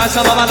نطلع سوا بعد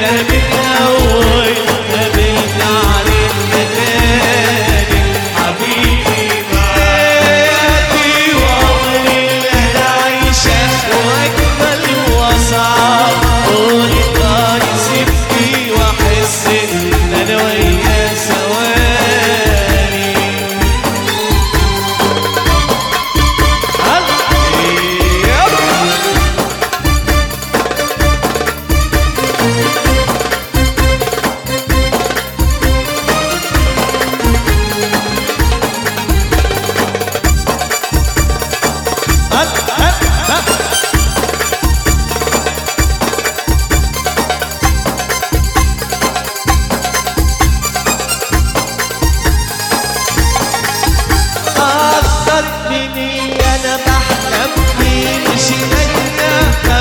Yeah.